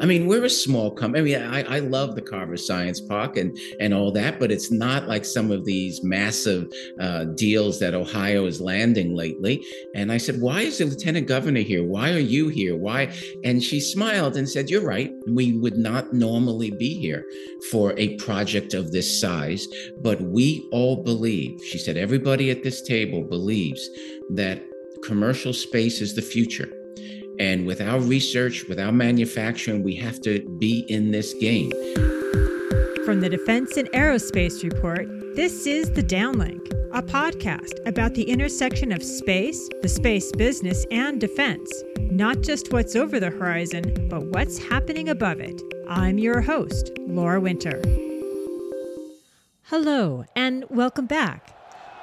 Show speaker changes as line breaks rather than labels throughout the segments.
I mean, we're a small company. I mean, I, I love the Carver Science Park and and all that, but it's not like some of these massive uh, deals that Ohio is landing lately. And I said, "Why is the lieutenant governor here? Why are you here? Why?" And she smiled and said, "You're right. We would not normally be here for a project of this size, but we all believe." She said, "Everybody at this table believes that." Commercial space is the future and without research, without manufacturing, we have to be in this game.
From the Defense and Aerospace Report, this is The Downlink, a podcast about the intersection of space, the space business, and defense. Not just what's over the horizon, but what's happening above it. I'm your host, Laura Winter. Hello, and welcome back.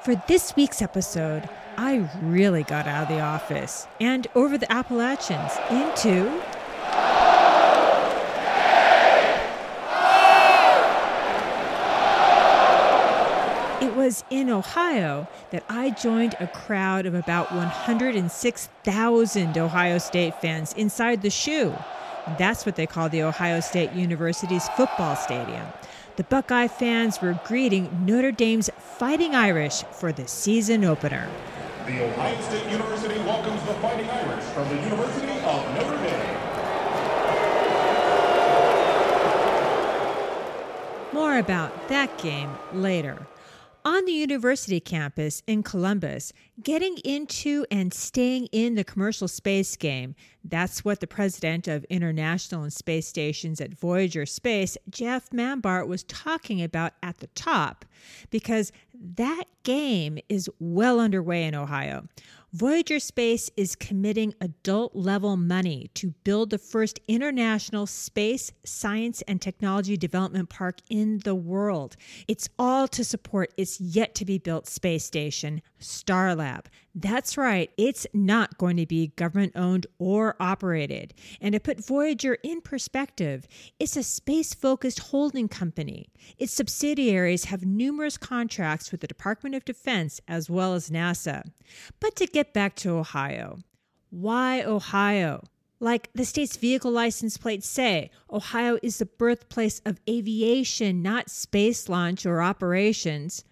For this week's episode, I really got out of the office and over the Appalachians into. It was in Ohio that I joined a crowd of about 106,000 Ohio State fans inside the shoe. That's what they call the Ohio State University's football stadium. The Buckeye fans were greeting Notre Dame's Fighting Irish for the season opener.
The Ohio State University welcomes the Fighting Irish from the University of Notre Dame.
More about that game later on the university campus in Columbus, getting into and staying in the commercial space game. That's what the president of International and Space Stations at Voyager Space, Jeff Manber, was talking about at the top, because that game is well underway in Ohio. Voyager Space is committing adult level money to build the first international space, science, and technology development park in the world. It's all to support its yet to be built space station, Starlab. That's right, it's not going to be government owned or operated. And to put Voyager in perspective, it's a space focused holding company. Its subsidiaries have numerous contracts with the Department of Defense as well as NASA. But to get back to Ohio, why Ohio? Like the state's vehicle license plates say, Ohio is the birthplace of aviation, not space launch or operations.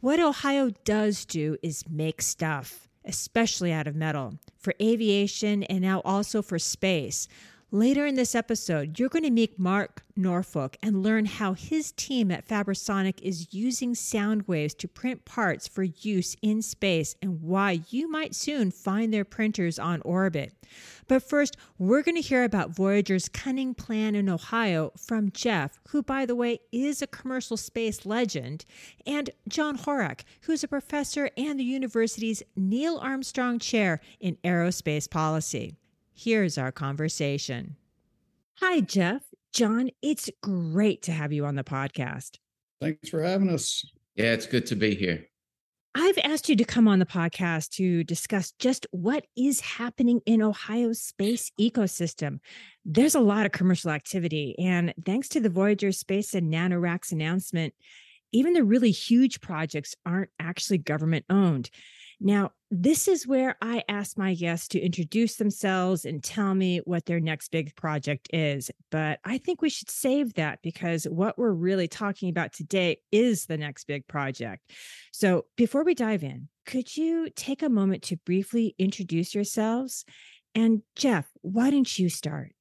What Ohio does do is make stuff, especially out of metal, for aviation and now also for space. Later in this episode, you're going to meet Mark Norfolk and learn how his team at Fabrisonic is using sound waves to print parts for use in space and why you might soon find their printers on orbit. But first, we're going to hear about Voyager's cunning plan in Ohio from Jeff, who, by the way, is a commercial space legend, and John Horack, who's a professor and the university's Neil Armstrong Chair in Aerospace Policy. Here's our conversation. Hi, Jeff. John, it's great to have you on the podcast.
Thanks for having us.
Yeah, it's good to be here.
I've asked you to come on the podcast to discuss just what is happening in Ohio's space ecosystem. There's a lot of commercial activity, and thanks to the Voyager Space and NanoRacks announcement, even the really huge projects aren't actually government owned. Now, this is where I ask my guests to introduce themselves and tell me what their next big project is. But I think we should save that because what we're really talking about today is the next big project. So before we dive in, could you take a moment to briefly introduce yourselves? And Jeff, why don't you start?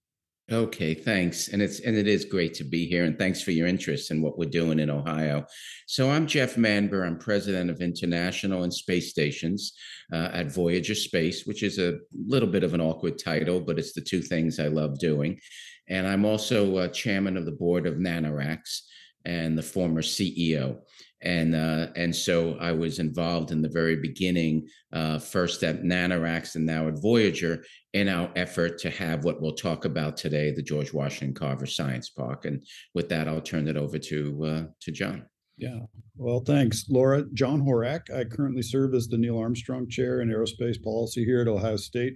Okay, thanks. And it's and it is great to be here and thanks for your interest in what we're doing in Ohio. So I'm Jeff Manber. I'm president of International and Space Stations uh, at Voyager Space, which is a little bit of an awkward title, but it's the two things I love doing. And I'm also uh, chairman of the board of NanoRacks and the former CEO and uh, and so I was involved in the very beginning, uh, first at NanoRacks and now at Voyager, in our effort to have what we'll talk about today, the George Washington Carver Science Park. And with that, I'll turn it over to uh, to John.
Yeah, well, thanks, Laura. John Horack. I currently serve as the Neil Armstrong Chair in Aerospace Policy here at Ohio State,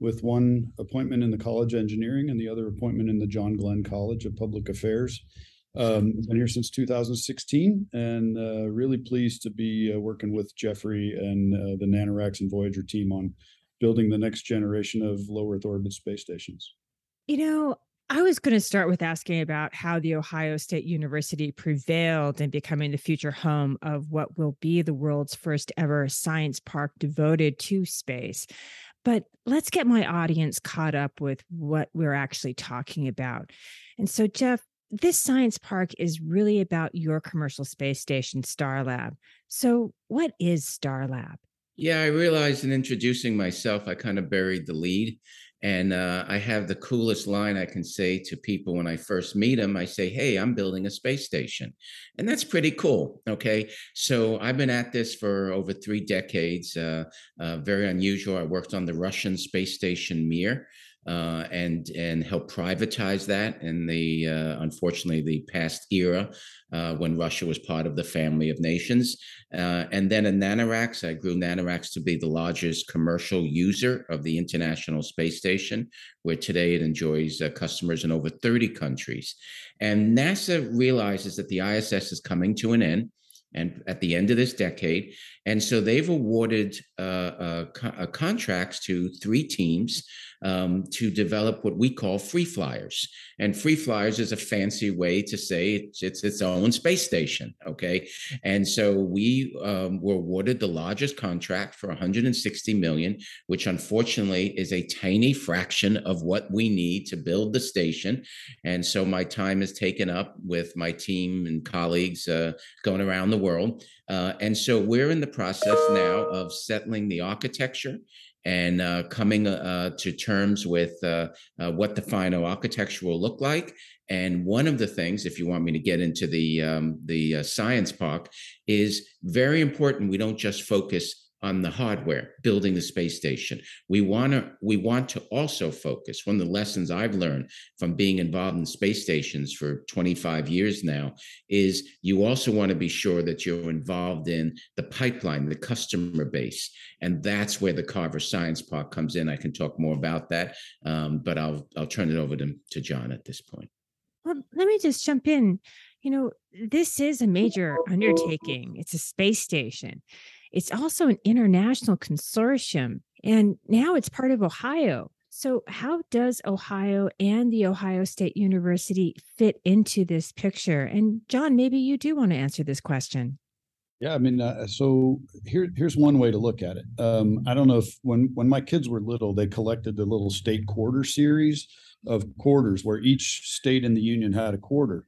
with one appointment in the College of Engineering and the other appointment in the John Glenn College of Public Affairs. Um, been here since 2016 and uh, really pleased to be uh, working with Jeffrey and uh, the NanoRacks and Voyager team on building the next generation of low Earth orbit space stations.
You know, I was going to start with asking about how the Ohio State University prevailed in becoming the future home of what will be the world's first ever science park devoted to space. But let's get my audience caught up with what we're actually talking about. And so, Jeff, this science park is really about your commercial space station, Starlab. So, what is Starlab?
Yeah, I realized in introducing myself, I kind of buried the lead. And uh, I have the coolest line I can say to people when I first meet them. I say, Hey, I'm building a space station. And that's pretty cool. Okay. So I've been at this for over three decades. Uh, uh, very unusual. I worked on the Russian space station Mir uh, and and help privatize that in the uh, unfortunately the past era uh, when Russia was part of the family of nations. Uh, and then in NanoRacks, I grew NanoRacks to be the largest commercial user of the International Space Station, where today it enjoys uh, customers in over 30 countries. And NASA realizes that the ISS is coming to an end and at the end of this decade. And so they've awarded uh, uh, co- uh, contracts to three teams um, to develop what we call free flyers. And free flyers is a fancy way to say it's, it's its own space station. Okay. And so we um, were awarded the largest contract for 160 million, which unfortunately is a tiny fraction of what we need to build the station. And so my time is taken up with my team and colleagues uh, going around the world. Uh, and so we're in the process now of settling the architecture and uh, coming uh, to terms with uh, uh, what the final architecture will look like. And one of the things, if you want me to get into the um, the uh, science park, is very important. We don't just focus on the hardware building the space station. We want to we want to also focus one of the lessons i've learned from being involved in space stations for 25 years now is you also want to be sure that you're involved in the pipeline the customer base. And that's where the carver science park comes in. I can talk more about that um, but i'll i'll turn it over to, to john at this point.
Well let me just jump in. You know this is a major undertaking. It's a space station it's also an international consortium, and now it's part of Ohio. So, how does Ohio and the Ohio State University fit into this picture? And, John, maybe you do want to answer this question.
Yeah, I mean, uh, so here, here's one way to look at it. Um, I don't know if when when my kids were little, they collected the little state quarter series of quarters, where each state in the union had a quarter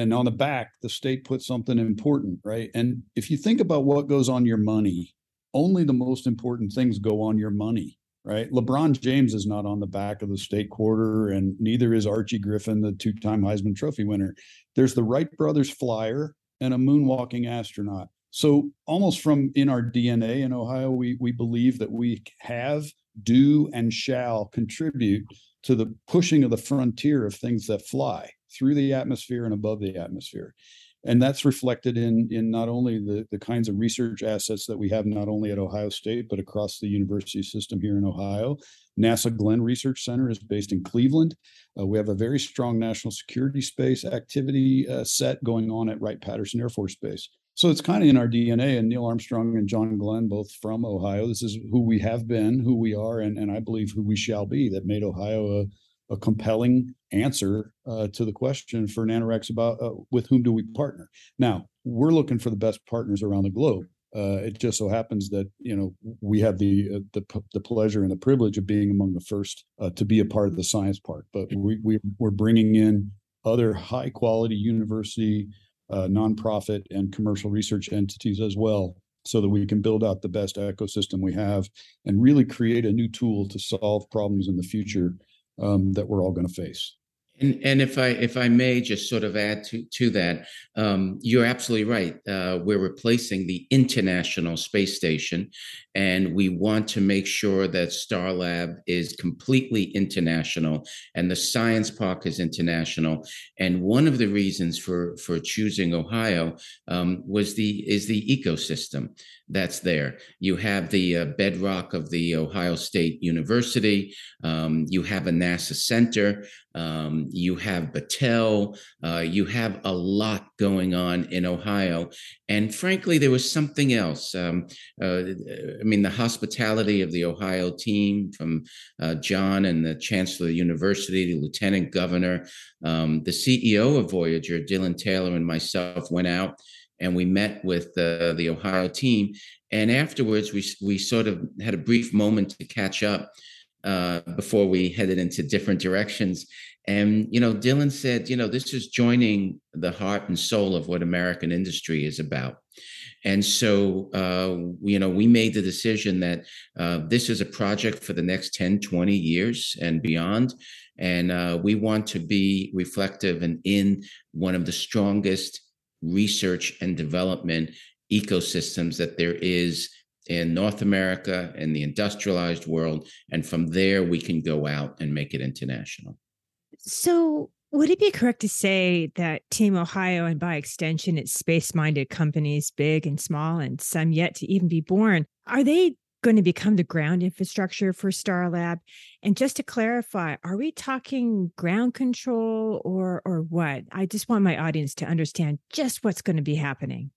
and on the back the state put something important right? And if you think about what goes on your money only the most important things go on your money right? Lebron james is not on the back of the state quarter and neither is archie griffin the two-time heisman trophy winner. There's the wright brothers flyer and a moonwalking astronaut. So almost from in our dna in ohio we we believe that we have do and shall contribute to the pushing of the frontier of things that fly through the atmosphere and above the atmosphere. And that's reflected in in not only the the kinds of research assets that we have not only at ohio state but across the university system here in ohio. Nasa glenn research center is based in cleveland. Uh, we have a very strong national security space activity uh, set going on at wright patterson air force base. So it's kind of in our dna and neil armstrong and john glenn both from ohio this is who we have been who we are and, and i believe who we shall be that made ohio a a compelling answer uh, to the question for NanoRacks about uh, with whom do we partner. Now we're looking for the best partners around the globe. Uh, it just so happens that you know we have the uh, the the pleasure and the privilege of being among the first uh, to be a part of the science park. But we, we we're bringing in other high quality university, uh, nonprofit, and commercial research entities as well so that we can build out the best ecosystem we have and really create a new tool to solve problems in the future um, that we're all going to face.
And, and if I if I may just sort of add to to that, um, you're absolutely right. Uh, we're replacing the International Space Station, and we want to make sure that Starlab is completely international, and the Science Park is international. And one of the reasons for for choosing Ohio um, was the is the ecosystem. that's there. You have the uh, bedrock of the Ohio State University. Um, you have a NASA center. Um, you have Battelle. Uh, you have a lot going on in Ohio. And frankly, there was something else. Um, uh, I mean, the hospitality of the Ohio team from uh, John and the Chancellor of the University, the Lieutenant Governor, um, the CEO of Voyager, Dylan Taylor, and myself went out and we met with uh, the Ohio team. And afterwards, we we sort of had a brief moment to catch up uh, before we headed into different directions. And you know, Dylan said, you know, this is joining the heart and soul of what American industry is about. And so, uh, you know, we made the decision that uh, this is a project for the next 10, 20 years and beyond. And uh, we want to be reflective and in one of the strongest research and development ecosystems that there is in North America and the industrialized world. And from there, we can go out and make it international.
So, would it be correct to say that Team Ohio and by extension its space minded companies, big and small, and some yet to even be born, are they going to become the ground infrastructure for Starlab? And just to clarify, are we talking ground control or or what? I just want my audience to understand just what's going to be happening.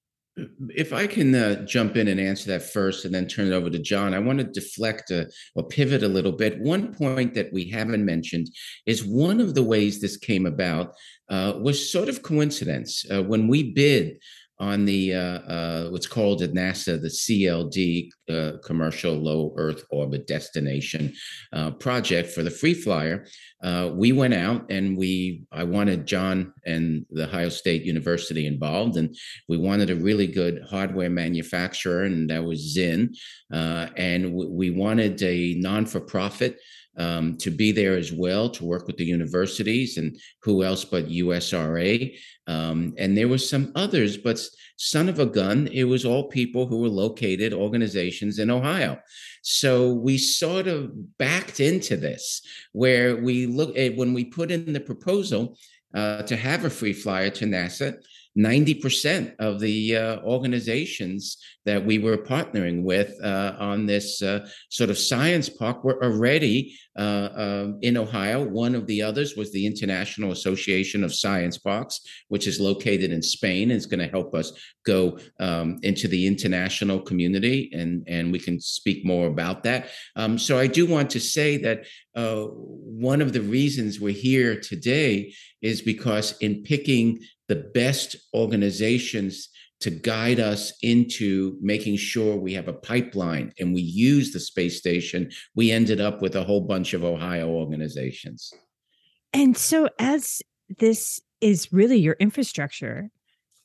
If I can uh, jump in and answer that first and then turn it over to John, I want to deflect a, or pivot a little bit. One point that we haven't mentioned is one of the ways this came about uh, was sort of coincidence. Uh, when we bid on the uh, uh, what's called at NASA the CLD uh, Commercial Low Earth Orbit Destination uh, project for the Free Flyer. Uh, we went out and we I wanted John and the Ohio State University involved, and we wanted a really good hardware manufacturer, and that was ZIN, uh, and w- we wanted a non for profit um, to be there as well to work with the universities and who else but USRA. Um, and there were some others, but son of a gun, it was all people who were located organizations in Ohio. So we sort of backed into this where we look at when we put in the proposal uh, to have a free flyer to NASA 90% of the uh, organizations that we were partnering with uh, on this uh, sort of science park were already uh, um, in Ohio. One of the others was the International Association of Science Parks, which is located in Spain and is going to help us go um, into the international community. And, and we can speak more about that. Um, so I do want to say that uh, one of the reasons we're here today is because in picking the best organizations to guide us into making sure we have a pipeline and we use the space station, we ended up with a whole bunch of Ohio organizations.
And so, as this is really your infrastructure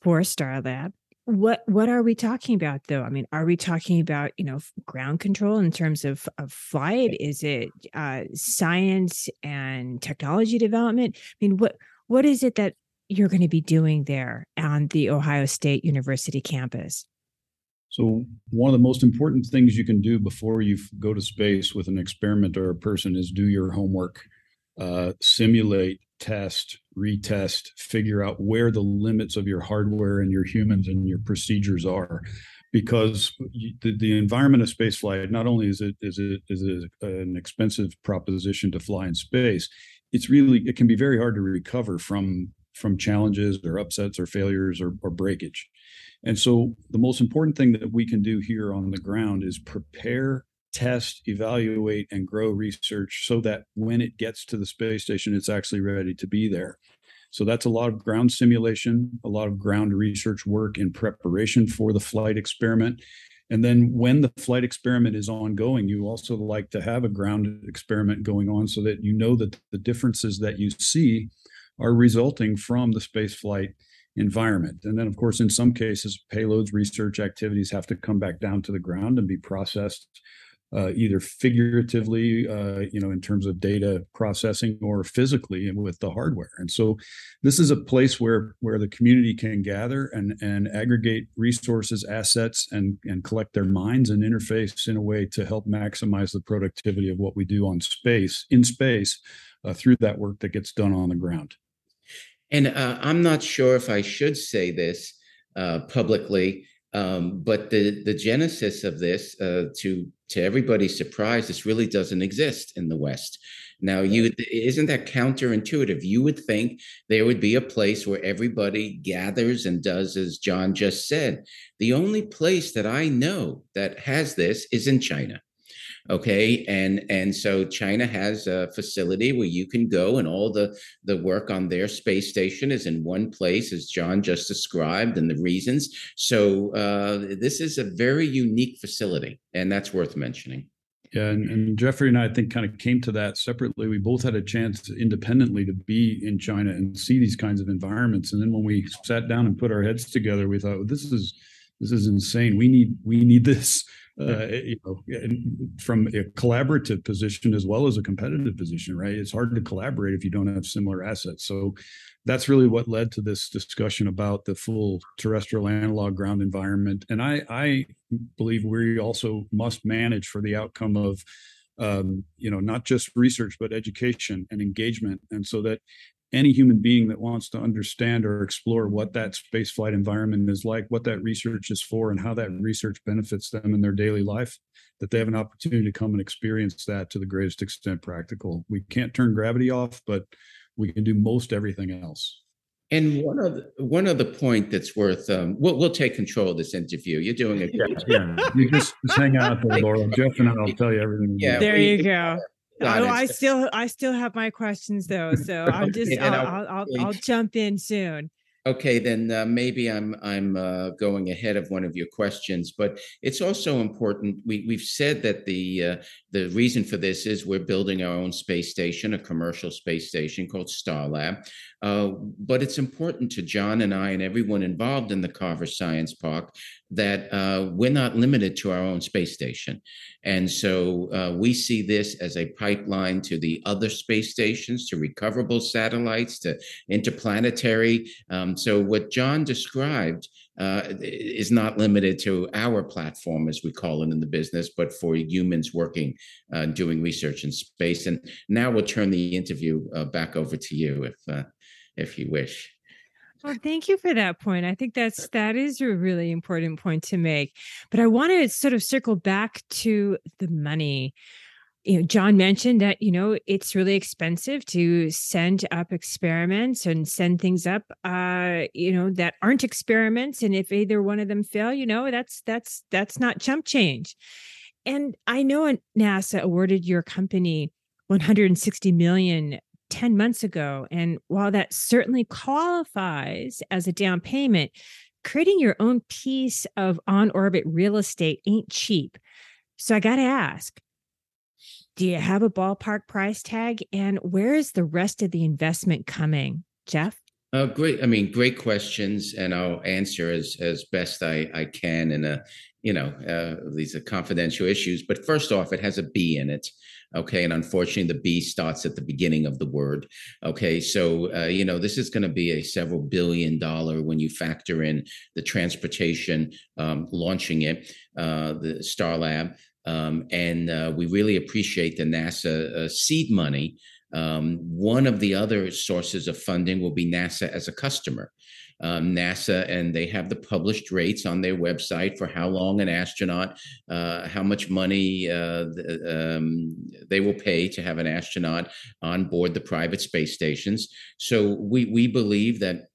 for Starlab, what what are we talking about though? I mean are we talking about you know ground control in terms of, of flight? Is it uh, science and technology development? I mean what what is it that you're going to be doing there on the ohio state university campus
so one of the most important things you can do before you go to space with an experiment or a person is do your homework uh, simulate test, retest, figure out where the limits of your hardware and your humans and your procedures are. Because the, the environment of spaceflight, not only is it is it is it an expensive proposition to fly in space, it's really it can be very hard to recover from from challenges or upsets or failures or, or breakage. And so the most important thing that we can do here on the ground is prepare test, evaluate, and grow research so that when it gets to the space station, it's actually ready to be there. So that's a lot of ground simulation, a lot of ground research work in preparation for the flight experiment. And then when the flight experiment is ongoing, you also like to have a ground experiment going on so that you know that the differences that you see are resulting from the space flight environment. And then, of course, in some cases, payloads research activities have to come back down to the ground and be processed uh, either figuratively, uh, you know, in terms of data processing, or physically with the hardware. And so, this is a place where where the community can gather and and aggregate resources, assets, and and collect their minds and interface in a way to help maximize the productivity of what we do on space in space uh, through that work that gets done on the ground.
And uh, I'm not sure if I should say this uh, publicly Um, but the the genesis of this, uh, to to everybody's surprise, this really doesn't exist in the West. Now, you isn't that counterintuitive? You would think there would be a place where everybody gathers and does as John just said. The only place that I know that has this is in China okay and and so china has a facility where you can go and all the the work on their space station is in one place as john just described and the reasons so uh, this is a very unique facility and that's worth mentioning
yeah, and, and, Jeffrey and I, think kind of came to that separately. We both had a chance independently to be in China and see these kinds of environments. And then when we sat down and put our heads together, we thought, well, this is this is insane. We need we need this uh, you know, from a collaborative position as well as a competitive position, right? It's hard to collaborate if you don't have similar assets. So that's really what led to this discussion about the full terrestrial analog ground environment. And I, I believe we also must manage for the outcome of um, you know not just research but education and engagement and so that any human being that wants to understand or explore what that spaceflight environment is like, what that research is for, and how that research benefits them in their daily life, that they have an opportunity to come and experience that to the greatest extent practical. We can't turn gravity off, but we can do most everything else.
And one other one other point that's worth um, we'll we'll take control of this interview. You're doing it.
Yeah, yeah. You just, just hang out there, Laura. Jeff and I'll tell you everything.
Yeah, there you go. Oh, I still I still have my questions though, so I'm just okay, I'll, I'll, I'll, I'll, jump in soon.
Okay, then uh, maybe I'm I'm uh, going ahead of one of your questions, but it's also important. We we've said that the uh, the reason for this is we're building our own space station, a commercial space station called Starlab. Uh, but it's important to John and I and everyone involved in the Carver Science Park that uh, we're not limited to our own space station. And so uh, we see this as a pipeline to the other space stations, to recoverable satellites, to interplanetary. Um, so what John described uh, is not limited to our platform, as we call it in the business, but for humans working, uh, doing research in space. And now we'll turn the interview uh, back over to you, if uh, if you wish.
Well, thank you for that point. I think that's that is a really important point to make. But I want to sort of circle back to the money you know john mentioned that you know it's really expensive to send up experiments and send things up uh you know that aren't experiments and if either one of them fail you know that's that's that's not chump change and i know nasa awarded your company 160 million 10 months ago and while that certainly qualifies as a down payment creating your own piece of on orbit real estate ain't cheap so i got to ask do you have a ballpark price tag? And where is the rest of the investment coming, Jeff?
Uh, great. I mean, great questions, and I'll answer as as best I I can. And uh, you know, uh, these are confidential issues. But first off, it has a B in it. Okay, and unfortunately, the B starts at the beginning of the word. Okay, so uh, you know, this is going to be a several billion dollar when you factor in the transportation, um, launching it, uh, the Starlab. Um, and uh, we really appreciate the NASA uh, seed money. Um, one of the other sources of funding will be NASA as a customer. Um, NASA, and they have the published rates on their website for how long an astronaut, uh, how much money uh, um, they will pay to have an astronaut on board the private space stations. So we we believe that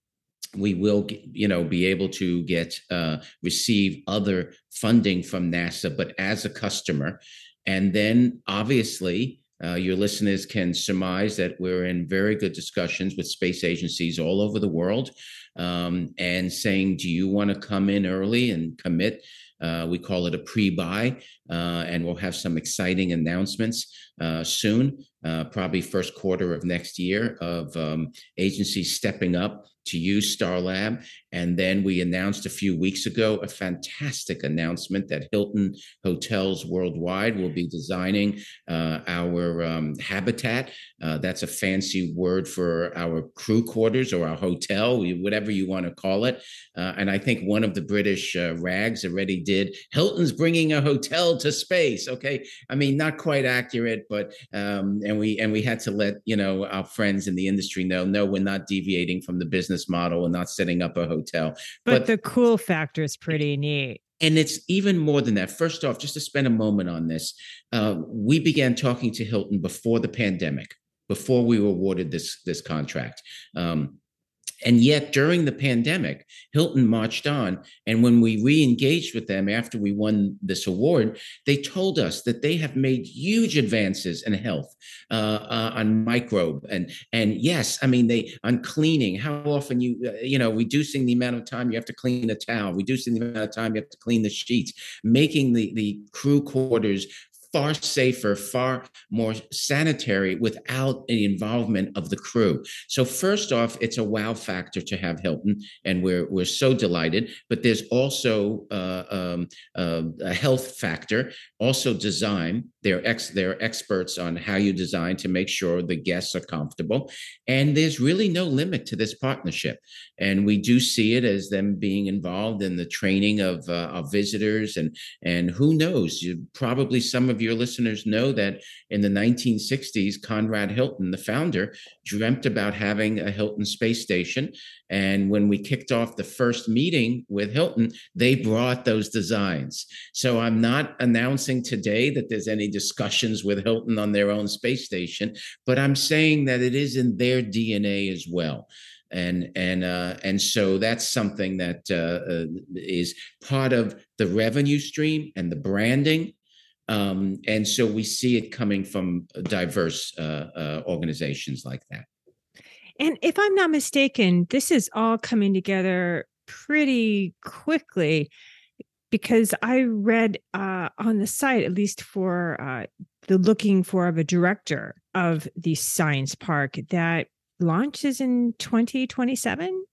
we will you know be able to get uh, receive other funding from nasa but as a customer and then obviously uh, your listeners can surmise that we're in very good discussions with space agencies all over the world um, and saying do you want to come in early and commit? Uh, we call it a pre-buy, uh, and we'll have some exciting announcements uh, soon, uh, probably first quarter of next year, of um, agencies stepping up to use Starlab. And then we announced a few weeks ago a fantastic announcement that Hilton Hotels Worldwide will be designing uh, our um, habitat. Uh, that's a fancy word for our crew quarters or our hotel, whatever you want to call it. Uh, and I think one of the British uh, rags already did. Hilton's bringing a hotel to space. Okay, I mean not quite accurate, but um, and we and we had to let you know our friends in the industry know no, we're not deviating from the business model and not setting up a hotel.
But, but the cool factor is pretty neat
and it's even more than that. First off, just to spend a moment on this, uh, we began talking to Hilton before the pandemic, before we were awarded this this contract. Um, and yet, during the pandemic, Hilton marched on. And when we re engaged with them after we won this award, they told us that they have made huge advances in health, uh, uh, on microbe. And, and yes, I mean, they on cleaning, how often you, uh, you know, reducing the amount of time you have to clean a towel, reducing the amount of time you have to clean the sheets, making the, the crew quarters far safer, far more sanitary without the involvement of the crew. So first off, it's a wow factor to have Hilton, and we're we're so delighted. But there's also uh, um, uh, a health factor, also design. They're ex they're experts on how you design to make sure the guests are comfortable, and there's really no limit to this partnership. And we do see it as them being involved in the training of uh, our visitors, and and who knows, you probably some of your listeners know that in the 1960s, Conrad Hilton, the founder, dreamt about having a Hilton space station. And when we kicked off the first meeting with Hilton, they brought those designs. So I'm not announcing today that there's any discussions with Hilton on their own space station, but I'm saying that it is in their DNA as well and and uh, and so that's something that uh, uh, is part of the revenue stream and the branding um, and so we see it coming from diverse uh, uh, organizations like that.
And if I'm not mistaken, this is all coming together pretty quickly because I read uh, on the site, at least for uh, the looking for of a director of the science park, that launches in 2027.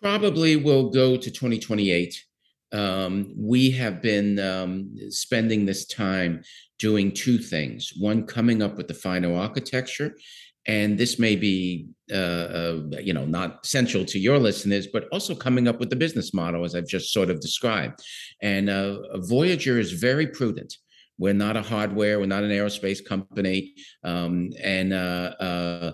Probably will go to 2028 um, we have been um, spending this time doing two things. One, coming up with the final architecture, and this may be uh, uh, you know not central to your listeners, but also coming up with the business model as I've just sort of described. And uh, Voyager is very prudent. We're not a hardware. We're not an aerospace company, um, and uh, uh,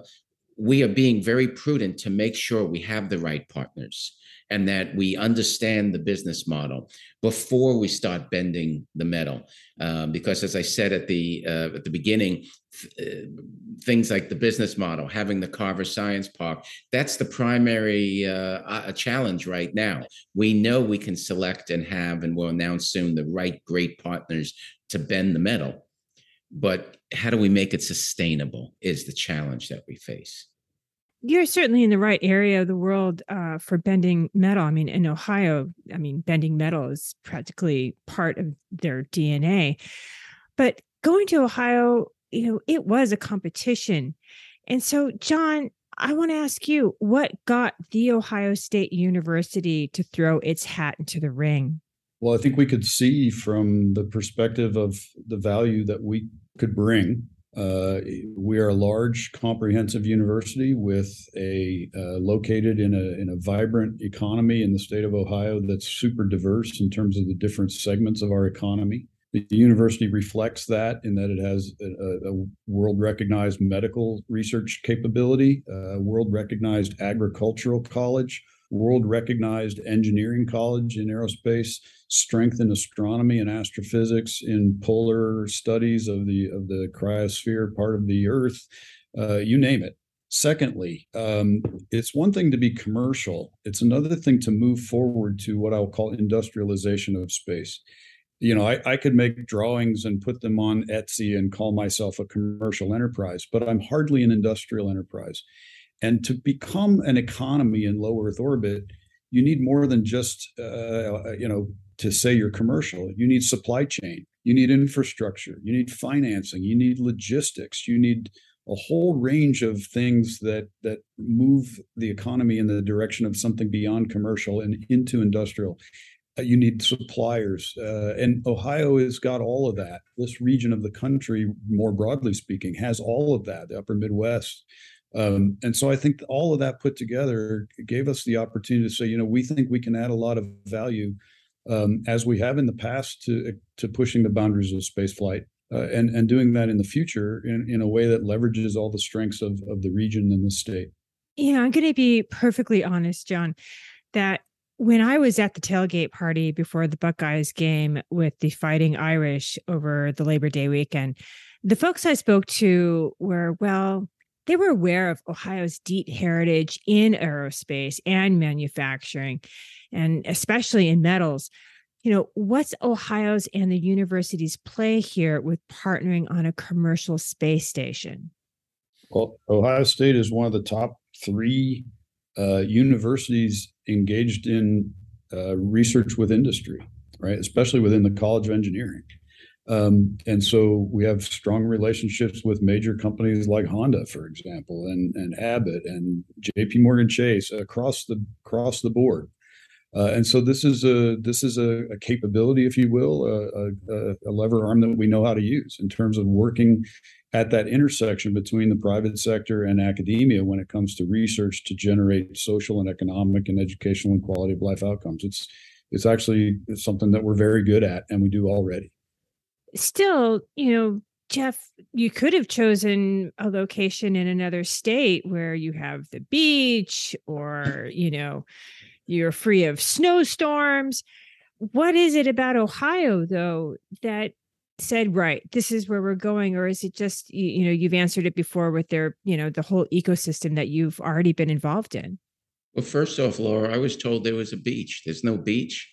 we are being very prudent to make sure we have the right partners and that we understand the business model before we start bending the metal. Um, because, as I said at the uh, at the beginning, th- uh, things like the business model, having the Carver Science Park, that's the primary uh, challenge right now. We know we can select and have, and we'll announce soon the right great partners to bend the metal. But how do we make it sustainable? Is the challenge that we face
you're certainly in the right area of the world uh, for bending metal. I mean, in Ohio, I mean, bending metal is practically part of their DNA. But going to Ohio, you know, it was a competition. And so, John, I want to ask you what got The Ohio State University to throw its hat into the ring?
Well, I think we could see from the perspective of the value that we could bring uh, we are a large, comprehensive university with a uh, located in a in a vibrant economy in the state of Ohio that's super diverse in terms of the different segments of our economy. The university reflects that in that it has a, a world recognized medical research capability, a world recognized agricultural college, world recognized engineering college in aerospace, strength in astronomy and astrophysics, in polar studies of the of the cryosphere part of the Earth, uh, you name it. Secondly, um, it's one thing to be commercial; it's another thing to move forward to what I'll call industrialization of space. You know, I, I could make drawings and put them on Etsy and call myself a commercial enterprise, but I'm hardly an industrial enterprise. And to become an economy in low Earth orbit, you need more than just uh, you know to say you're commercial. You need supply chain, you need infrastructure, you need financing, you need logistics, you need a whole range of things that that move the economy in the direction of something beyond commercial and into industrial. Uh, you need suppliers, uh, and Ohio has got all of that. This region of the country, more broadly speaking, has all of that. The Upper Midwest, um, and so I think all of that put together gave us the opportunity to say, you know, we think we can add a lot of value um, as we have in the past, to to pushing the boundaries of space flight uh, and and doing that in the future in, in a way that leverages all the strengths of of the region and the state.
Yeah, I'm going to be perfectly honest, John, that when I was at the tailgate party before the Buckeyes game with the Fighting Irish over the Labor Day weekend, the folks I spoke to were, well, they were aware of Ohio's deep heritage in aerospace and manufacturing, and especially in metals. You know, what's Ohio's and the university's play here with partnering on a commercial space station?
Well, Ohio State is one of the top three uh, universities engaged in uh, research with industry, right? Especially within the College of Engineering. Um, and so we have strong relationships with major companies like Honda, for example, and, Abbott and J.P. Morgan Chase across the across the board. Uh, and so this is a this is a, a capability, if you will, a, lever arm that we know how to use in terms of working at that intersection between the private sector and academia when it comes to research to generate social and economic and educational and quality of life outcomes. It's it's actually something that we're very good at and we do already.
Still, you know, Jeff, you could have chosen a location in another state where you have the beach or, you know, you're free of snowstorms. What is it about Ohio though that said right this is where we're going or is it just you, you, know you've answered it before with their you know the whole ecosystem that you've already been involved in?
Well first off laura i was told there was a beach. There's no beach.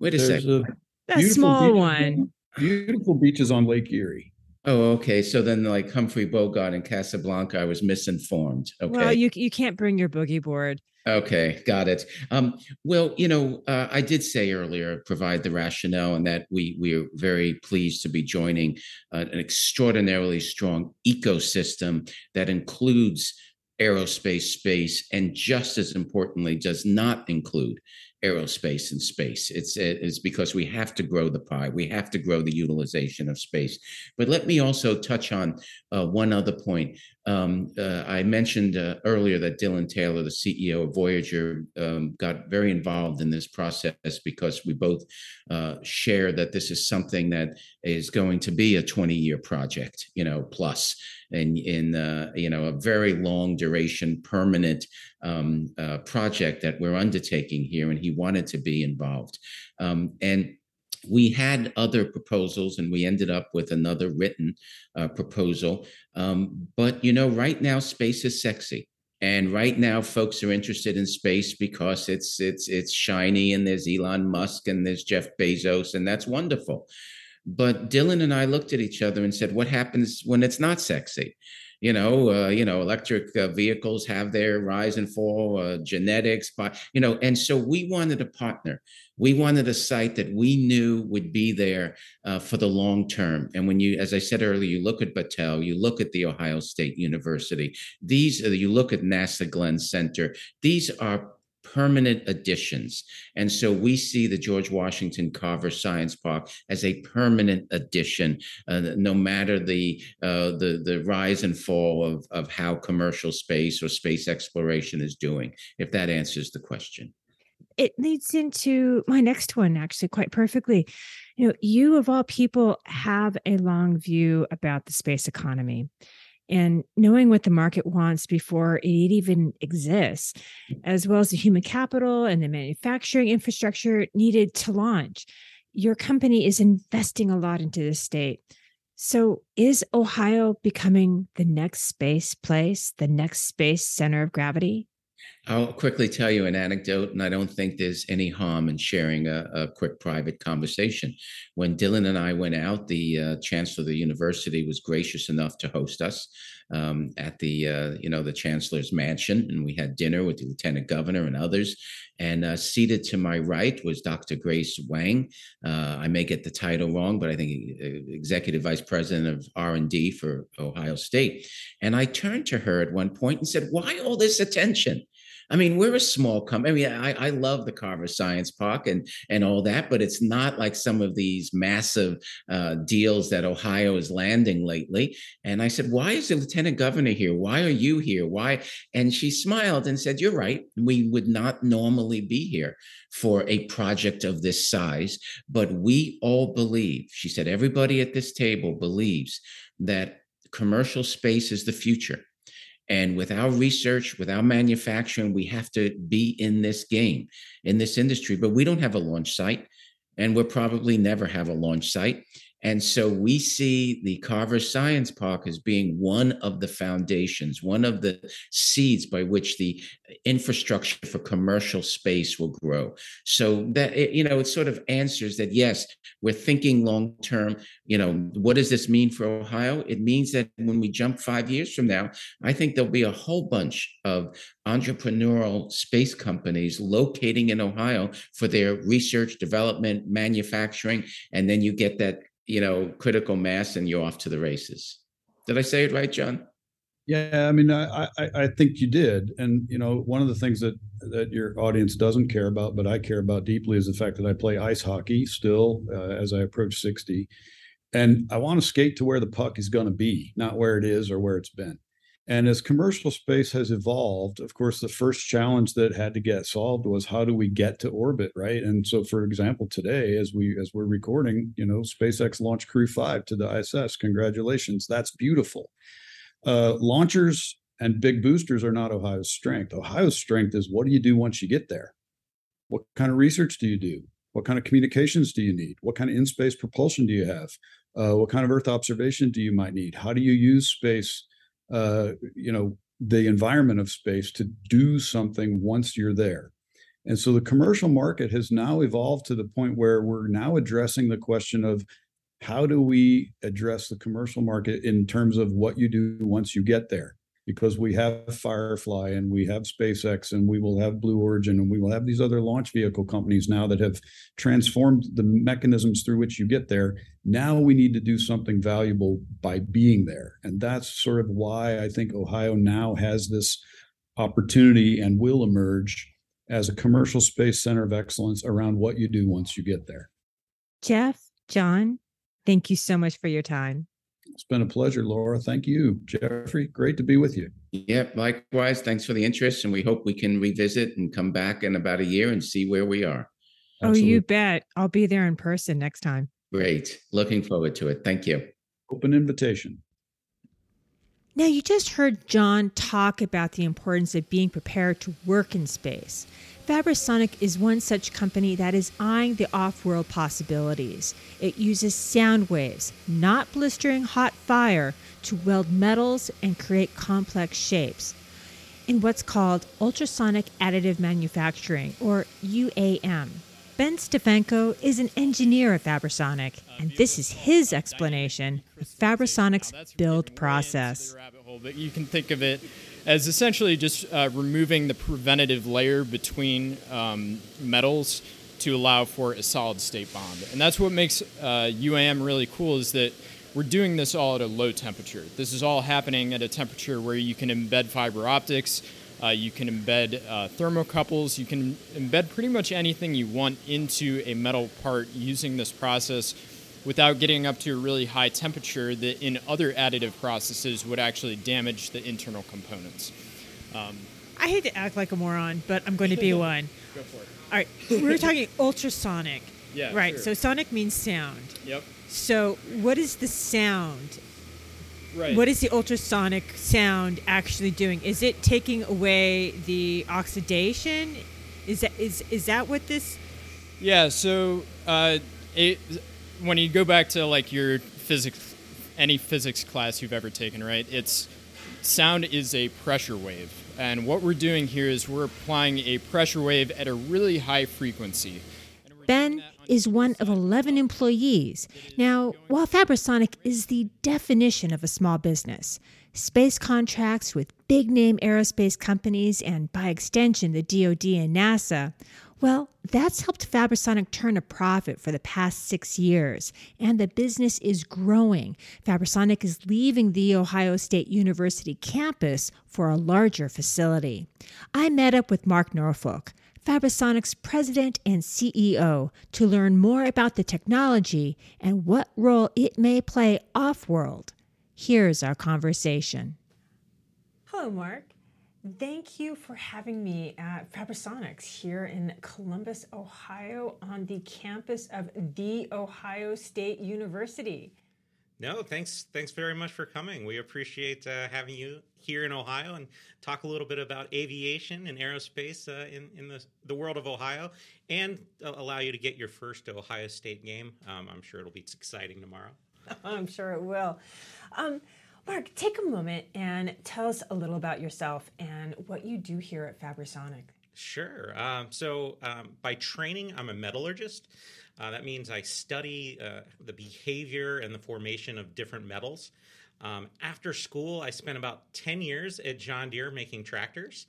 Wait a There's second.
a, a small beach, one
beautiful beaches on lake erie
Oh, okay. So then, like Humphrey Bogart and Casablanca, I was misinformed. Okay.
Well, you you can't bring your boogie board.
Okay, got it. Um, well, you know, uh, I did say earlier, provide the rationale, and that we we are very pleased to be joining uh, an extraordinarily strong ecosystem that includes aerospace space, and just as importantly, does not include aerospace and space. It's it's because we have to grow the pie. We have to grow the utilization of space. But let me also touch on uh, one other point. Um, uh, I mentioned uh, earlier that Dylan Taylor, the CEO of Voyager, um, got very involved in this process because we both uh, share that this is something that is going to be a 20-year project, you know, plus, and in uh, you know a very long duration, permanent um, uh, project that we're undertaking here, and he wanted to be involved, um, and we had other proposals and we ended up with another written uh, proposal. Um, but, you know, right now, space is sexy. And right now, folks are interested in space because it's it's it's shiny, and there's Elon Musk, and there's Jeff Bezos, and that's wonderful. But Dylan and I looked at each other and said, "What happens when it's not sexy?" you know, uh, you know, electric uh, vehicles have their rise and fall, uh, genetics, but you know, and so we wanted a partner. We wanted a site that we knew would be there uh, for the long term. And when you, as I said earlier, you look at Battelle, you look at the Ohio State University. These, you look at NASA Glenn Center. These are permanent additions. And so we see the George Washington Carver Science Park as a permanent addition, uh, no matter the, uh, the, the rise and fall of, of how commercial space or space exploration is doing, if that answers the question.
It leads into my next one, actually, quite perfectly. You know, you of all people have a long view about the space economy and knowing what the market wants before it even exists, as well as the human capital and the manufacturing infrastructure needed to launch. Your company is investing a lot into this state. So, is Ohio becoming the next space place, the next space center of gravity?
I'll quickly tell you an anecdote, and I don't think there's any harm in sharing a, a quick private conversation. When Dylan and I went out, the uh, chancellor of the university was gracious enough to host us um, at the uh, you know the chancellor's mansion, and we had dinner with the lieutenant governor and others. And uh, seated to my right was Dr. Grace Wang. Uh, I may get the title wrong, but I think uh, executive vice president of R and D for Ohio State. And I turned to her at one point and said, "Why all this attention?" I mean, we're a small company. I mean, I, I love the Carver Science Park and and all that, but it's not like some of these massive uh, deals that Ohio is landing lately. And I said, "Why is the lieutenant governor here? Why are you here? Why?" And she smiled and said, "You're right. We would not normally be here for a project of this size, but we all believe." She said, "Everybody at this table believes that." Commercial space is the future and with our research, with our manufacturing, we have to be in this game, in this industry. But we don't have a launch site, and we'll probably never have a launch site. And so we see the Carver Science Park as being one of the foundations, one of the seeds by which the infrastructure for commercial space will grow. So that, you know, it sort of answers that, yes, we're thinking long term. You know, what does this mean for Ohio? It means that when we jump five years from now, I think there'll be a whole bunch of entrepreneurial space companies locating in Ohio for their research, development, manufacturing. And then you get that you know, critical mass and you're off to the races. Did I say it right, John?
Yeah, I mean, I, I, I think you did, and you know, one of the things that that your audience doesn't care about, but I care about deeply, is the fact that I play ice hockey still uh, as I approach sixty, and I want to skate to where the puck is going to be, not where it is or where it's been. And as commercial space has evolved, of course, the first challenge that had to get solved was how do we get to orbit, right? And so, for example, today, as we as we're recording, you know, SpaceX launched Crew Five to the ISS. Congratulations, that's beautiful. Uh, launchers and big boosters are not Ohio's strength. Ohio's strength is what do you do once you get there? What kind of research do you do? What kind of communications do you need? What kind of in space propulsion do you have? Uh, what kind of Earth observation do you might need? How do you use space? Uh, you know the environment of space to do something once you're there. And so the commercial market has now evolved to the point where we're now addressing the question of how do we address the commercial market in terms of what you do once you get there? Because we have Firefly and we have SpaceX and we will have Blue Origin and we will have these other launch vehicle companies now that have transformed the mechanisms through which you get there. Now we need to do something valuable by being there. And that's sort of why I think Ohio now has this opportunity and will emerge as a commercial space center of excellence around what you do once you get there.
Jeff, John, thank you so much for your time.
It's been a pleasure, Laura. Thank you, Jeffrey. Great to be with you.
Yep, likewise. Thanks for the interest, and we hope we can revisit and come back in about a year and see where we are.
Absolutely. Oh, you bet. I'll be there in person next time.
Great. Looking forward to it. Thank you.
Open invitation.
Now, you just heard John talk about the importance of being prepared to work in space. Fabrisonic is one such company that is eyeing the off world possibilities. It uses sound waves, not blistering hot fire, to weld metals and create complex shapes. In what's called ultrasonic additive manufacturing, or UAM. Ben Stefanko is an engineer at Fabrisonic, and this is his explanation of Fabrisonic's build process.
You can think of it as essentially just uh, removing the preventative layer between um, metals to allow for a solid state bond. And that's what makes uh, UAM really cool is that we're doing this all at a low temperature. This is all happening at a temperature where you can embed fiber optics, uh, you can embed uh, thermocouples, you can embed pretty much anything you want into a metal part using this process without getting up to a really high temperature that in other additive processes would actually damage the internal components.
Um, I hate to act like a moron, but I'm going to be one.
Go for it.
All right, we're talking ultrasonic.
Yeah.
Right.
Sure.
So sonic means sound.
Yep.
So what is the sound?
Right.
What is the ultrasonic sound actually doing? Is it taking away the oxidation? Is that is is that what this?
Yeah. So uh, it when you go back to like your physics, any physics class you've ever taken, right? It's sound is a pressure wave, and what we're doing here is we're applying a pressure wave at a really high frequency.
Ben is one of 11 employees. Now, while Fabrisonic is the definition of a small business, space contracts with big name aerospace companies and by extension the DoD and NASA, Well, that's helped Fabrisonic turn a profit for the past six years, and the business is growing. Fabrisonic is leaving the Ohio State University campus for a larger facility. I met up with Mark Norfolk, Fabrisonic's president and CEO, to learn more about the technology and what role it may play off world. Here's our conversation. Hello, Mark. Thank you for having me at Fabrisonics here in Columbus, Ohio, on the campus of The Ohio State University.
No, thanks. Thanks very much for coming. We appreciate uh, having you here in Ohio and talk a little bit about aviation and aerospace uh, in in the the world of Ohio, and uh, allow you to get your first Ohio State game. Um, I'm sure it'll be exciting tomorrow.
I'm sure it will. Um, Mark, take a moment and tell us a little about yourself and what you do here at Fabrisonic.
Sure. Um, so, um, by training, I'm a metallurgist. Uh, that means I study uh, the behavior and the formation of different metals. Um, after school, I spent about 10 years at John Deere making tractors.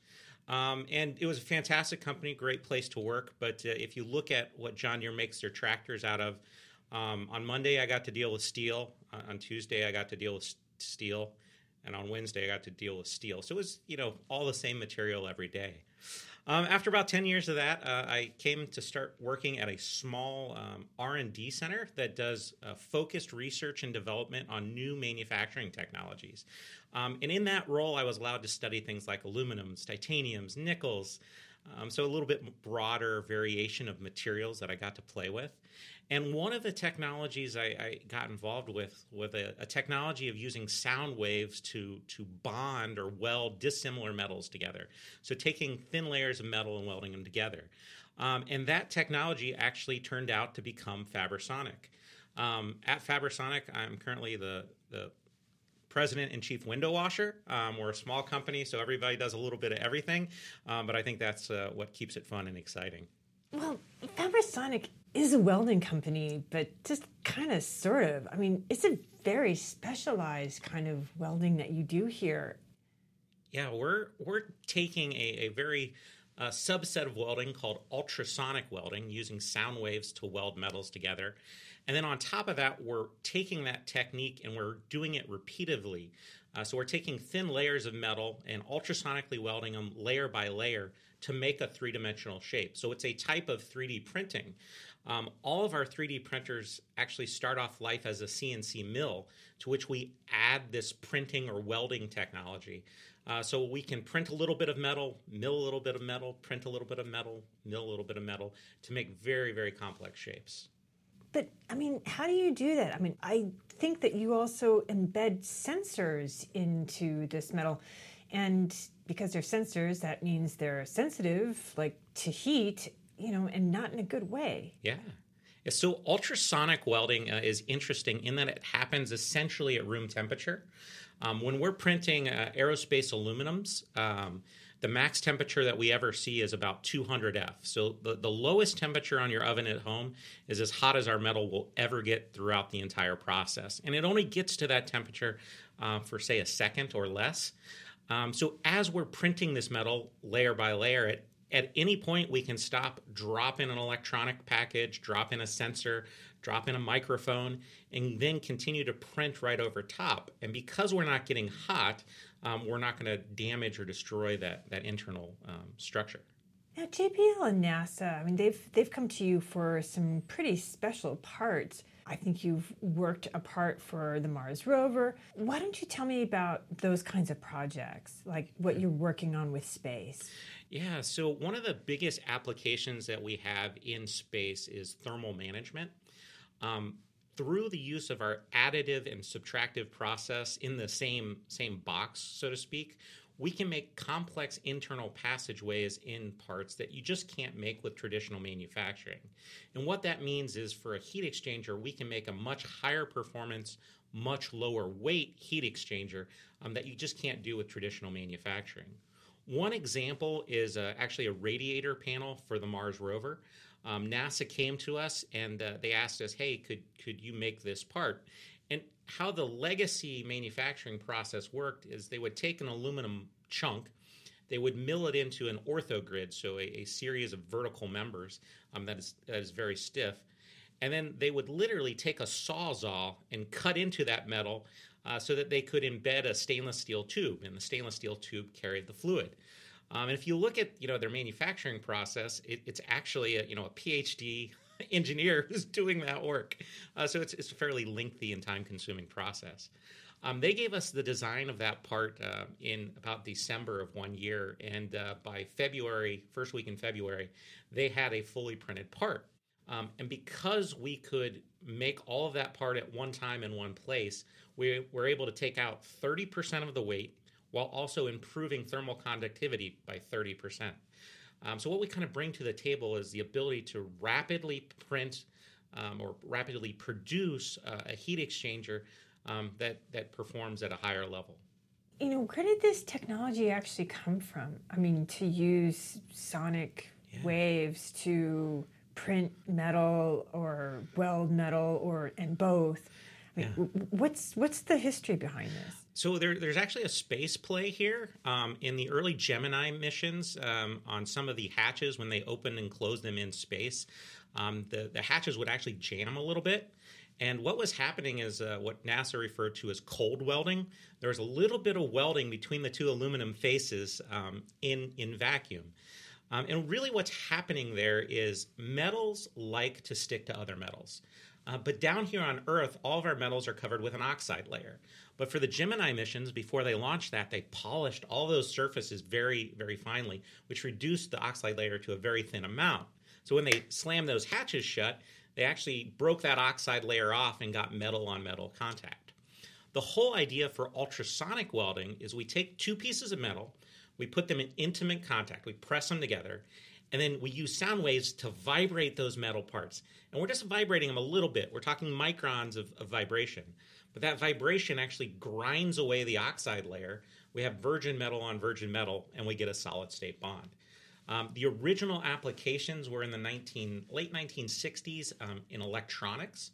Um, and it was a fantastic company, great place to work. But uh, if you look at what John Deere makes their tractors out of, um, on Monday, I got to deal with steel. Uh, on Tuesday, I got to deal with steel, and on Wednesday I got to deal with steel. So it was you know all the same material every day. Um, after about 10 years of that, uh, I came to start working at a small um, R&D center that does uh, focused research and development on new manufacturing technologies. Um, and in that role, I was allowed to study things like aluminums, titaniums, nickels, um, so a little bit broader variation of materials that I got to play with. And one of the technologies I, I got involved with was a, a, technology of using sound waves to to bond or weld dissimilar metals together. So taking thin layers of metal and welding them together. Um, and that technology actually turned out to become Fabrisonic. Um, at Fabrisonic, I'm currently the the president and chief window washer. Um, we're a small company, so everybody does a little bit of everything, um, but I think that's uh, what keeps it fun and exciting.
Well, Fabrisonic is a welding company, but just kind of sort of. I mean, it's a very specialized kind of welding that you do here.
Yeah, we're we're taking a, a very uh, subset of welding called ultrasonic welding, using sound waves to weld metals together. And then on top of that, we're taking that technique and we're doing it repeatedly. Uh, so we're taking thin layers of metal and ultrasonically welding them layer by layer to make a three dimensional shape. So it's a type of 3D printing. Um, all of our 3D printers actually start off life as a CNC mill to which we add this printing or welding technology. Uh, so we can print a little bit of metal, mill a little bit of metal, print a little bit of metal, mill a little bit of metal to make very, very complex shapes.
But I mean, how do you do that? I mean, I think that you also embed sensors into this metal. And because they're sensors, that means they're sensitive, like to heat, you know, and not in a good way.
Yeah. So ultrasonic welding uh, is interesting in that it happens essentially at room temperature. Um, when we're printing uh, aerospace aluminums, um, the max temperature that we ever see is about 200 F. So the, the lowest temperature on your oven at home is as hot as our metal will ever get throughout the entire process. And it only gets to that temperature uh, for, say, a second or less. Um, so as we're printing this metal layer by layer, at, at any point we can stop, drop in an electronic package, drop in a sensor, drop in a microphone, and then continue to print right over top. And because we're not getting hot, um, we're not going to damage or destroy that, that internal um, structure.
Now, JPL and NASA, I mean, they've they've come to you for some pretty special parts. I think you've worked a part for the Mars rover. Why don't you tell me about those kinds of projects, like what you're working on with space?
Yeah, so one of the biggest applications that we have in space is thermal management. Um, through the use of our additive and subtractive process in the same same box, so to speak, we can make complex internal passageways in parts that you just can't make with traditional manufacturing. And what that means is for a heat exchanger, we can make a much higher performance, much lower weight heat exchanger um, that you just can't do with traditional manufacturing. One example is uh, actually a radiator panel for the Mars rover um, NASA came to us and uh, they asked us, "Hey, could could you make this part?" And how the legacy manufacturing process worked is they would take an aluminum chunk, They would mill it into an orthogrid, so a, a series of vertical members um, that, is, that is very stiff. And then they would literally take a sawzall and cut into that metal uh, so that they could embed a stainless steel tube, and the stainless steel tube carried the fluid. Um, and if you look at you know their manufacturing process, it, it's actually a you know a PhD engineer who's doing that work. Uh, so it's, it's a fairly lengthy and time consuming process. Um, they gave us the design of that part uh, in about December of one year, and uh, by February, first week in February, they had a fully printed part. Um, and because we could make all of that part at one time in one place, we were able to take out 30% of the weight while also improving thermal conductivity by 30%. Um, so, what we kind of bring to the table is the ability to rapidly print um, or rapidly produce uh, a heat exchanger um, that, that performs at a higher level.
You know, where did this technology actually come from? I mean, to use sonic yeah. waves to print metal or weld metal or and both. I mean, yeah. What's what's the history behind this?
So there, there's actually a space play here. Um, in the early Gemini missions, um, on some of the hatches when they opened and closed them in space, um, the the hatches would actually jam a little bit. And what was happening is uh, what NASA referred to as cold welding. There was a little bit of welding between the two aluminum faces um, in in vacuum. Um, and really, what's happening there is metals like to stick to other metals. Uh, but down here on Earth, all of our metals are covered with an oxide layer. But for the Gemini missions, before they launched that, they polished all those surfaces very, very finely, which reduced the oxide layer to a very thin amount. So when they slammed those hatches shut, they actually broke that oxide layer off and got metal on metal contact. The whole idea for ultrasonic welding is we take two pieces of metal, we put them in intimate contact, we press them together, and then we use sound waves to vibrate those metal parts. And we're just vibrating them a little bit. We're talking microns of, of vibration. But that vibration actually grinds away the oxide layer. We have virgin metal on virgin metal, and we get a solid state bond. Um, the original applications were in the 19, late 1960s um, in electronics.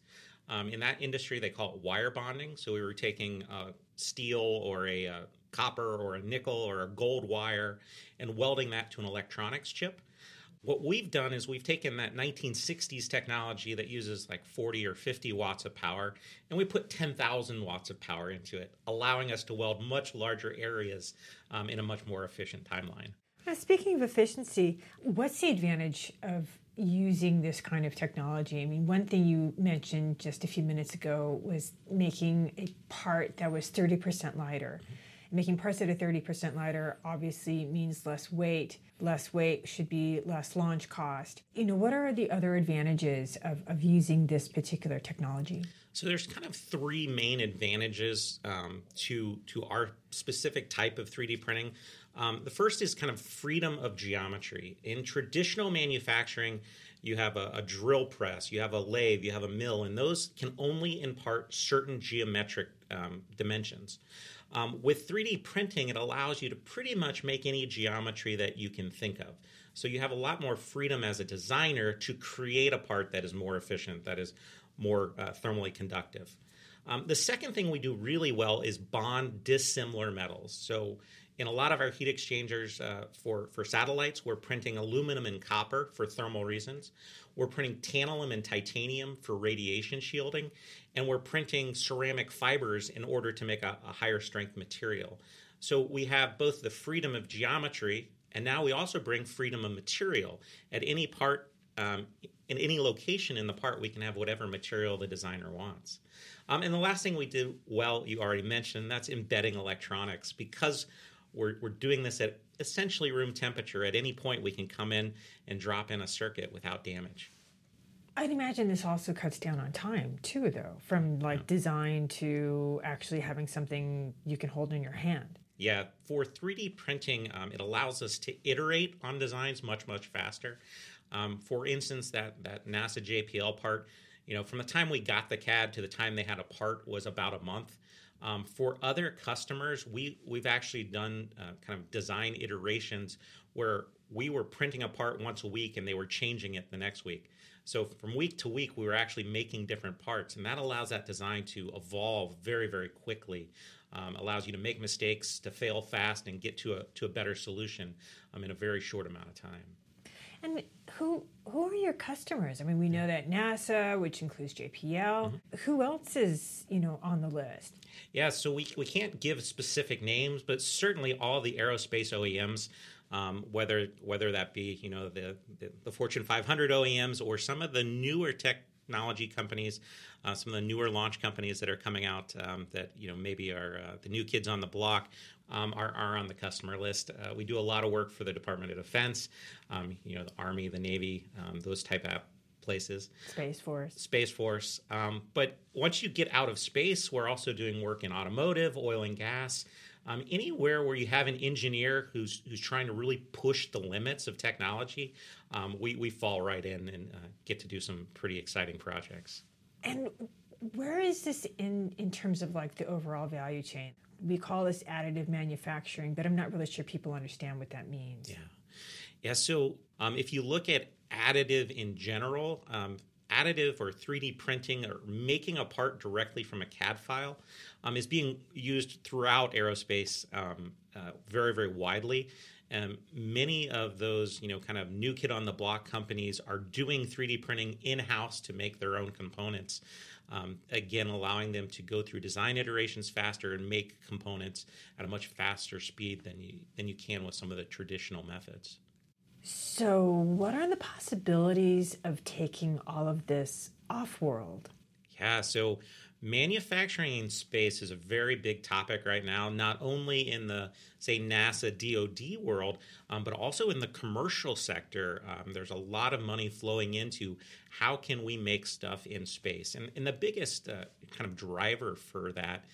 Um, in that industry, they call it wire bonding. So we were taking uh, steel or a uh, copper or a nickel or a gold wire and welding that to an electronics chip. What we've done is we've taken that 1960s technology that uses like 40 or 50 watts of power and we put 10,000 watts of power into it, allowing us to weld much larger areas um, in a much more efficient timeline.
Now, speaking of efficiency, what's the advantage of using this kind of technology? I mean, one thing you mentioned just a few minutes ago was making a part that was 30% lighter. Mm-hmm Making parts that are 30% lighter obviously means less weight. Less weight should be less launch cost. You know, what are the other advantages of, of using this particular technology?
So there's kind of three main advantages um, to to our specific type of 3D printing. Um, the first is kind of freedom of geometry. In traditional manufacturing, you have a, a, drill press, you have a lathe, you have a mill, and those can only impart certain geometric um, dimensions. Um, with 3D printing, it allows you to pretty much make any geometry that you can think of. So you have a lot more freedom as a designer to create a part that is more efficient, that is more uh, thermally conductive. Um, the second thing we do really well is bond dissimilar metals. So in a lot of our heat exchangers uh, for, for satellites, we're printing aluminum and copper for thermal reasons. We're printing tantalum and titanium for radiation shielding and we're printing ceramic fibers in order to make a, a higher strength material. So we have both the freedom of geometry, and now we also bring freedom of material. At any part, um, in any location in the part, we can have whatever material the designer wants. Um, and the last thing we do well, you already mentioned, that's embedding electronics. Because we're, we're doing this at essentially room temperature, at any point we can come in and drop in a circuit without damage.
I'd imagine this also cuts down on time too, though, from like design to actually having something you can hold in your hand.
Yeah, for 3D printing, um, it allows us to iterate on designs much, much faster. Um, for instance, that that NASA JPL part, you know, from the time we got the CAD to the time they had a part was about a month. Um, for other customers, we we've actually done uh, kind of design iterations where we were printing a part once a week and they were changing it the next week. So from week to week, we were actually making different parts, and that allows that design to evolve very, very quickly. Um, allows you to make mistakes, to fail fast, and get to a to a better solution um, in a very short amount of time.
And who who are your customers? I mean, we know that NASA, which includes JPL. Mm-hmm. Who else is you know on the list?
Yeah, so we we can't give specific names, but certainly all the aerospace OEMs. Um, whether whether that be you know the, the, the Fortune 500 OEMs or some of the newer technology companies, uh, some of the newer launch companies that are coming out um, that you know maybe are uh, the new kids on the block um, are, are on the customer list. Uh, we do a lot of work for the Department of Defense, um, you know, the Army, the Navy, um, those type of places.
Space Force.
Space Force. Um, but once you get out of space, we're also doing work in automotive, oil and gas. Um, anywhere where you have an engineer who's who's trying to really push the limits of technology, um, we, we fall right in and uh, get to do some pretty exciting projects.
And where is this in in terms of like the overall value chain? We call this additive manufacturing, but I'm not really sure people understand what that means.
Yeah. Yeah. So um, if you look at additive in general, um, additive or 3D printing or making a part directly from a CAD file um, is being used throughout aerospace um, uh, very, very widely. And many of those, you know, kind of new kid on the block companies are doing 3D printing in house to make their own components um, again allowing them to go through design iterations faster and make components at a much faster speed than you than you can with some of the traditional methods.
So, what are the possibilities of taking all of this off world?
Yeah, so manufacturing in space is a very big topic right now, not only in the, say, NASA DoD world, um, but also in the commercial sector. Um, there's a lot of money flowing into how can we make stuff in space. And, and the biggest uh, kind of driver for that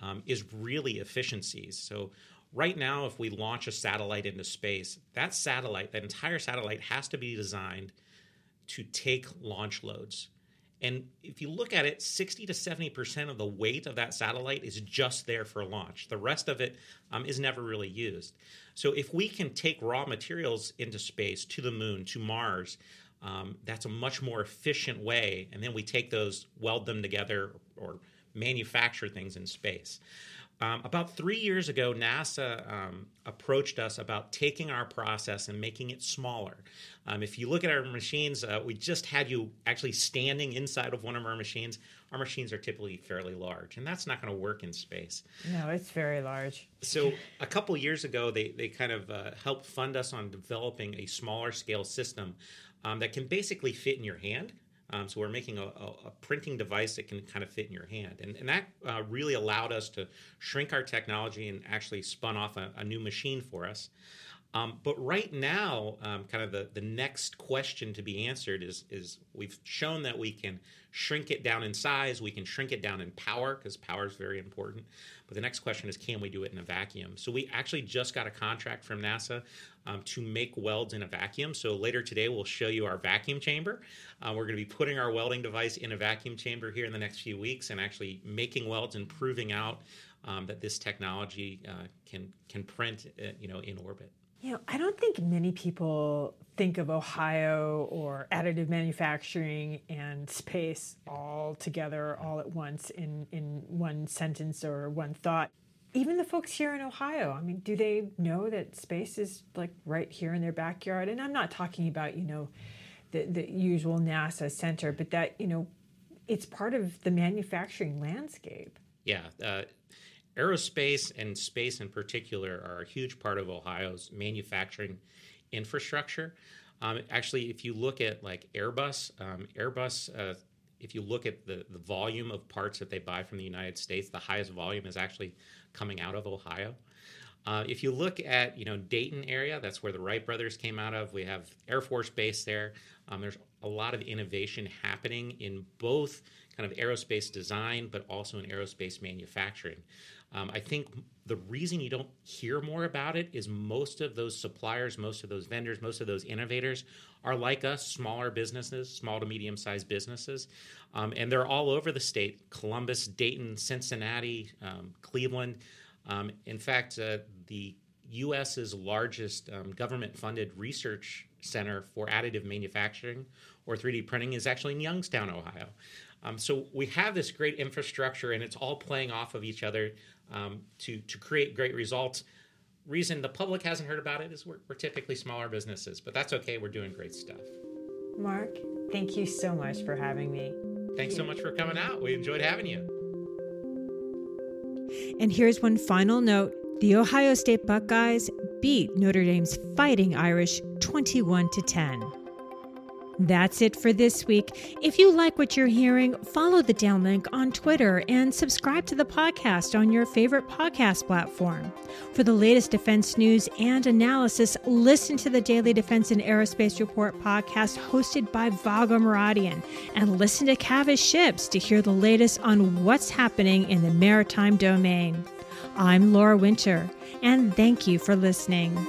um, is really efficiencies. So right now, if we launch a satellite into space, that satellite, that entire satellite has to be designed to take launch loads. And if you look at it, 60 to 70% of the weight of that satellite is just there for launch. The rest of it um, is never really used. So if we can take raw materials into space, to the moon, to Mars, um, that's a much more efficient way. And then we take those, weld them together, or manufacture things in space. Um, about three years ago, NASA um, approached us about taking our process and making it smaller. Um, if you look at our machines, uh, we just had you actually standing inside of one of our machines. Our machines are typically fairly large, and that's not going to work in space.
No, it's very large.
So, a couple years ago, they, they kind of uh, helped fund us on developing a smaller scale system um, that can basically fit in your hand. Um, so we're making a, a, a, printing device that can kind of fit in your hand, and, and that uh, really allowed us to shrink our technology and actually spun off a, a new machine for us. Um, but right now, um, kind of the, the next question to be answered is is we've shown that we can shrink it down in size, we can shrink it down in power because power is very important. But the next question is, can we do it in a vacuum? So we actually just got a contract from NASA um, to make welds in a vacuum. So later today, we'll show you our vacuum chamber. Uh, we're going to be putting our welding device in a vacuum chamber here in the next few weeks and actually making welds and proving out um, that this technology uh, can can print, uh, you know, in orbit.
You know, I don't think many people think of Ohio or additive manufacturing and space all together, all at once in, in one sentence or one thought. Even the folks here in Ohio, I mean, do they know that space is like right here in their backyard? And I'm not talking about, you know, the, the usual NASA center, but that, you know, it's part of the manufacturing landscape.
Yeah. Uh, aerospace and space in particular are a huge part of Ohio's manufacturing infrastructure. Um, actually, if you look at like Airbus, um, Airbus, uh, if you look at the, the volume of parts that they buy from the United States, the highest volume is actually coming out of Ohio. Uh, if you look at you know Dayton area, that's where the Wright brothers came out of. We have Air Force Base there. Um, there's a lot of innovation happening in both kind of aerospace design, but also in aerospace manufacturing. Um, I think the reason you don't hear more about it is most of those suppliers, most of those vendors, most of those innovators are like us, smaller businesses, small to medium sized businesses. Um, and they're all over the state Columbus, Dayton, Cincinnati, um, Cleveland. Um, in fact, uh, the US's largest um, government funded research center for additive manufacturing or 3D printing is actually in Youngstown, Ohio. Um, so we have this great infrastructure and it's all playing off of each other um, to, to create great results. Reason the public hasn't heard about it is we're, we're typically smaller businesses, but that's okay. We're doing great stuff.
Mark, thank you so much for having me.
Thanks so much for coming out. We enjoyed having you.
And here's one final note the Ohio State Buckeyes beat Notre Dame's Fighting Irish 21 to 10. That's it for this week. If you like what you're hearing, follow the downlink on Twitter and subscribe to the podcast on your favorite podcast platform. For the latest defense news and analysis, listen to the Daily Defense and Aerospace Report podcast hosted by Vago Muradian and listen to Cavas Ships to hear the latest on what's happening in the maritime domain. I'm Laura Winter, and thank you for listening.